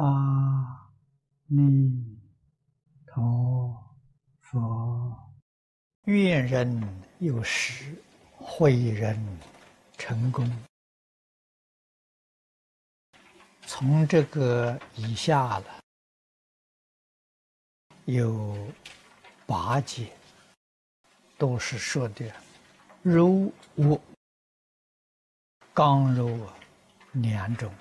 阿弥陀佛，愿人有时会人成功。从这个以下了，有八节，都是说的柔物、刚柔两种。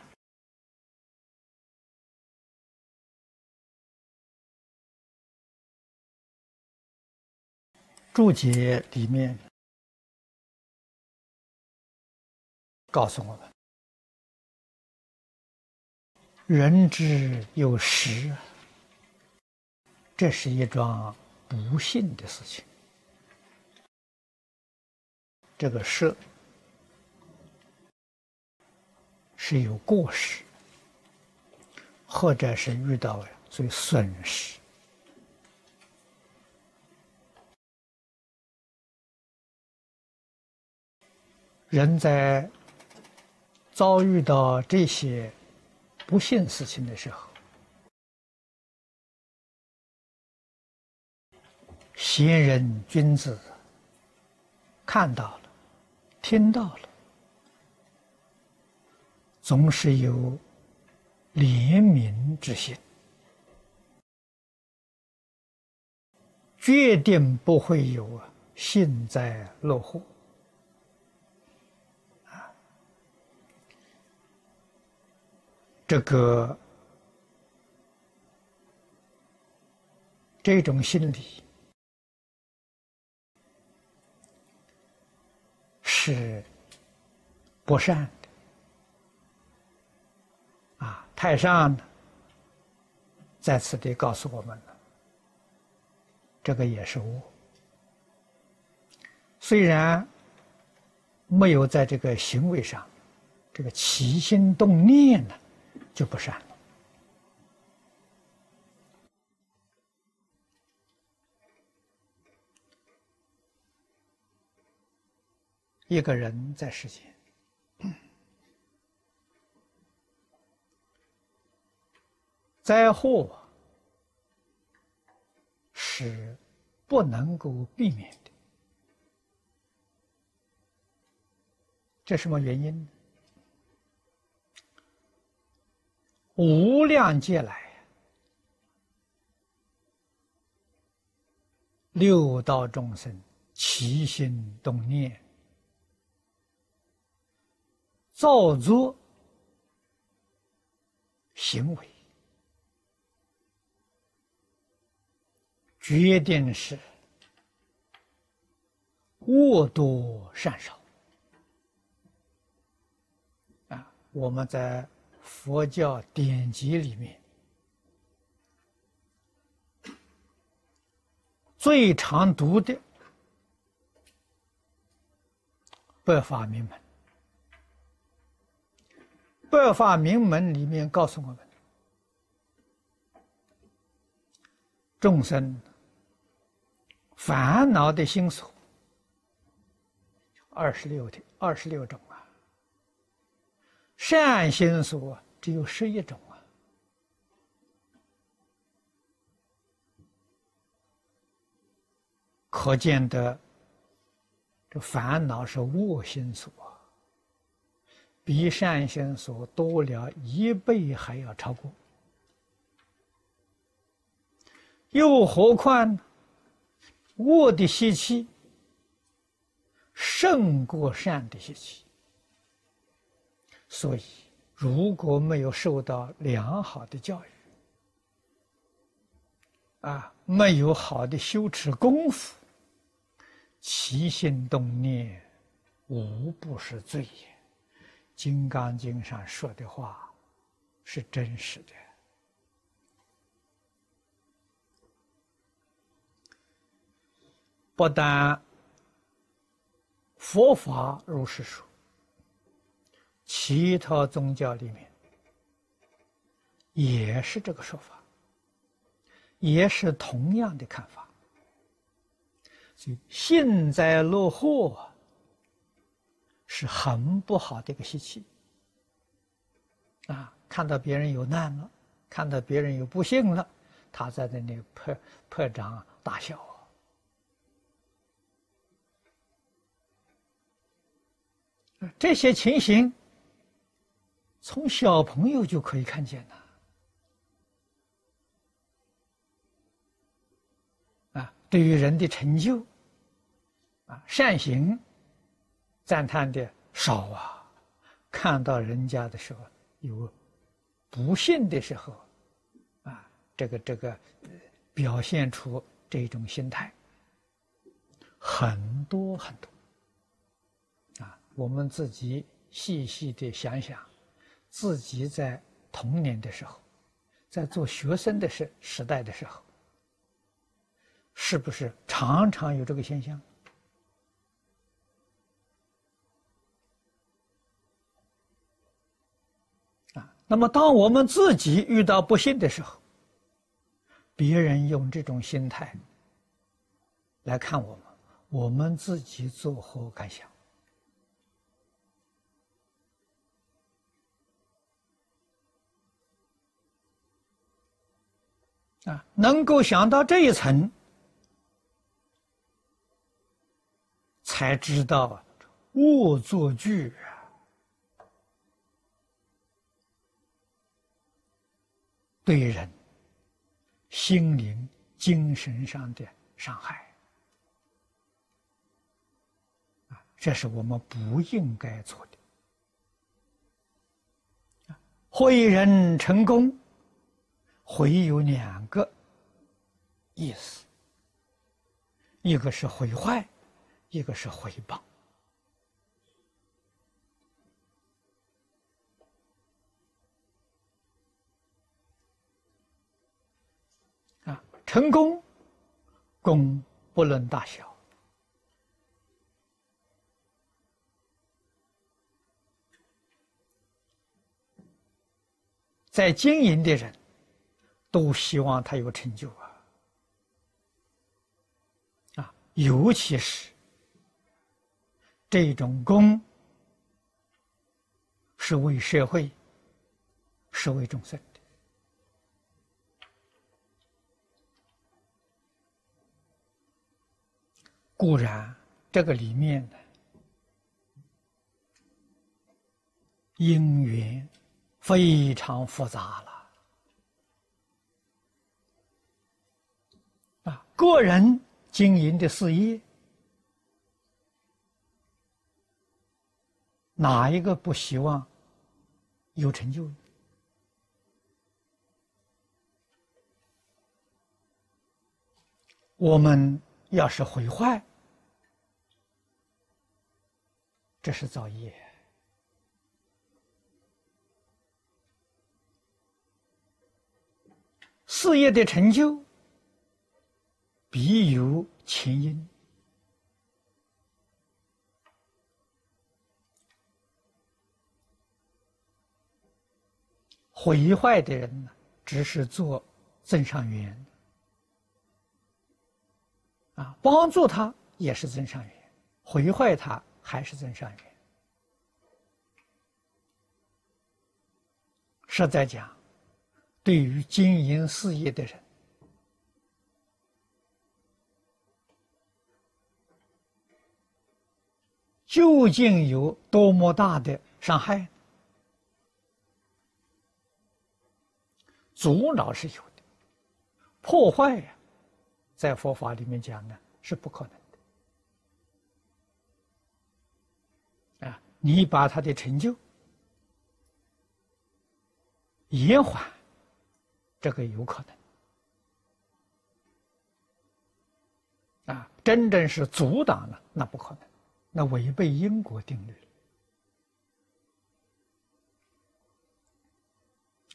注解里面告诉我们：“人之有时，这是一桩不幸的事情。这个色是有过失，或者是遇到最损失。”人在遭遇到这些不幸事情的时候，贤人君子看到了、听到了，总是有怜悯之心，决定不会有幸灾乐祸。这个这种心理是不善的啊！太上，在此地告诉我们了，这个也是恶。虽然没有在这个行为上，这个起心动念呢。就不善了。一个人在世间，灾祸是不能够避免的。这什么原因呢？无量劫来，六道众生起心动念，造作行为，决定是恶多善少啊！我们在。佛教典籍里面最常读的《百法明门》，《百法明门》里面告诉我们，众生烦恼的心所二十六的二十六种。善心所只有十一种啊，可见的这烦恼是恶心所，比善心所多了一倍还要超过。又何况恶的习气胜过善的习气。所以，如果没有受到良好的教育，啊，没有好的修持功夫，起心动念，无不是罪业。《金刚经》上说的话是真实的，不但佛法如是说。其他宗教里面也是这个说法，也是同样的看法。所以幸灾乐祸是很不好的一个习气啊！看到别人有难了，看到别人有不幸了，他在那里拍拍掌大笑。这些情形，从小朋友就可以看见了。啊，对于人的成就，啊，善行，赞叹的少啊。看到人家的时候有不幸的时候，啊，这个这个表现出这种心态很多很多。啊我们自己细细的想想，自己在童年的时候，在做学生的时时代的时候，是不是常常有这个现象？啊，那么当我们自己遇到不幸的时候，别人用这种心态来看我们，我们自己作何感想？啊，能够想到这一层，才知道恶作剧对人心灵、精神上的伤害啊，这是我们不应该做的。会人成功。毁有两个意思，一个是毁坏，一个是毁谤。啊，成功，功不论大小，在经营的人。都希望他有成就啊！啊，尤其是这种功是为社会、是为众生的。固然，这个里面的因缘非常复杂了。啊个人经营的事业，哪一个不希望有成就？我们要是毁坏，这是造业。事业的成就。必有前因，毁坏的人呢，只是做增上缘啊，帮助他也是增上缘，毁坏他还是增上缘。实在讲，对于经营事业的人。究竟有多么大的伤害？阻挠是有的，破坏呀，在佛法里面讲呢是不可能的。啊，你把他的成就延缓，这个有可能。啊，真正是阻挡了，那不可能。那违背因果定律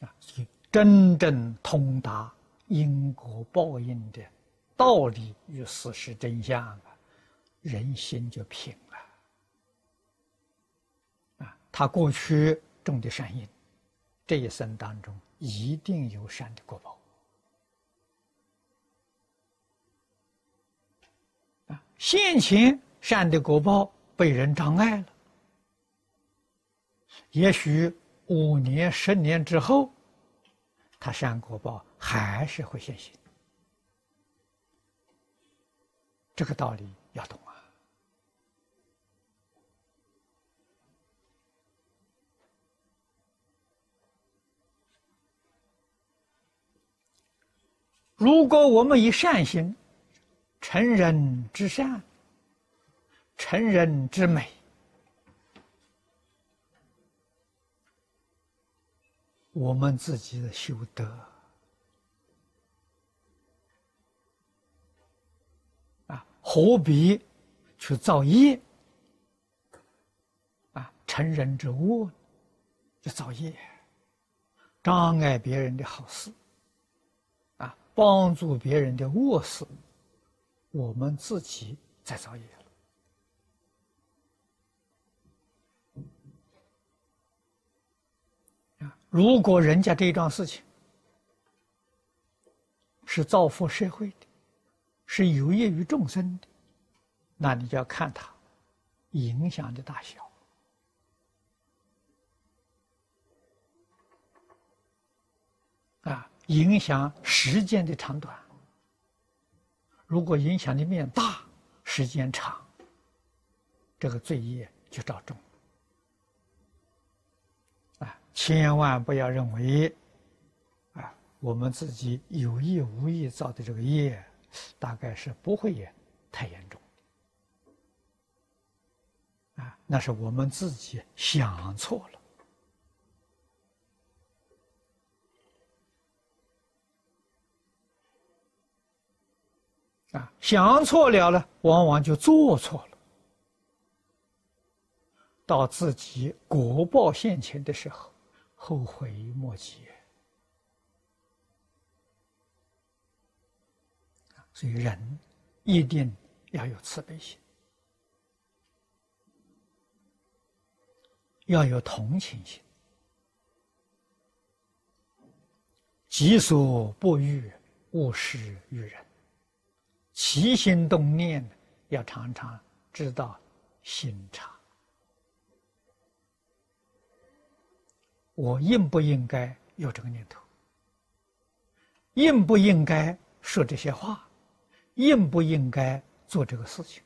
了啊！真正通达因果报应的道理与事实真相啊，人心就平了啊！他过去种的善因，这一生当中一定有善的果报啊！现前。善的果报被人障碍了，也许五年、十年之后，他善果报还是会现行。这个道理要懂啊！如果我们以善心成人之善，成人之美，我们自己的修德啊，何必去造业啊？成人之恶，就造业，障碍别人的好事啊。帮助别人的恶事，我们自己在造业如果人家这一桩事情是造福社会的，是有益于众生的，那你就要看他影响的大小。啊。影响时间的长短，如果影响的面大、时间长，这个罪业就找重。千万不要认为，啊，我们自己有意无意造的这个业，大概是不会也太严重。啊，那是我们自己想错了。啊，想错了呢，往往就做错了。到自己果报现前的时候，后悔莫及。所以人一定要有慈悲心，要有同情心，己所不欲，勿施于人。起心动念，要常常知道心常。我应不应该有这个念头？应不应该说这些话？应不应该做这个事情？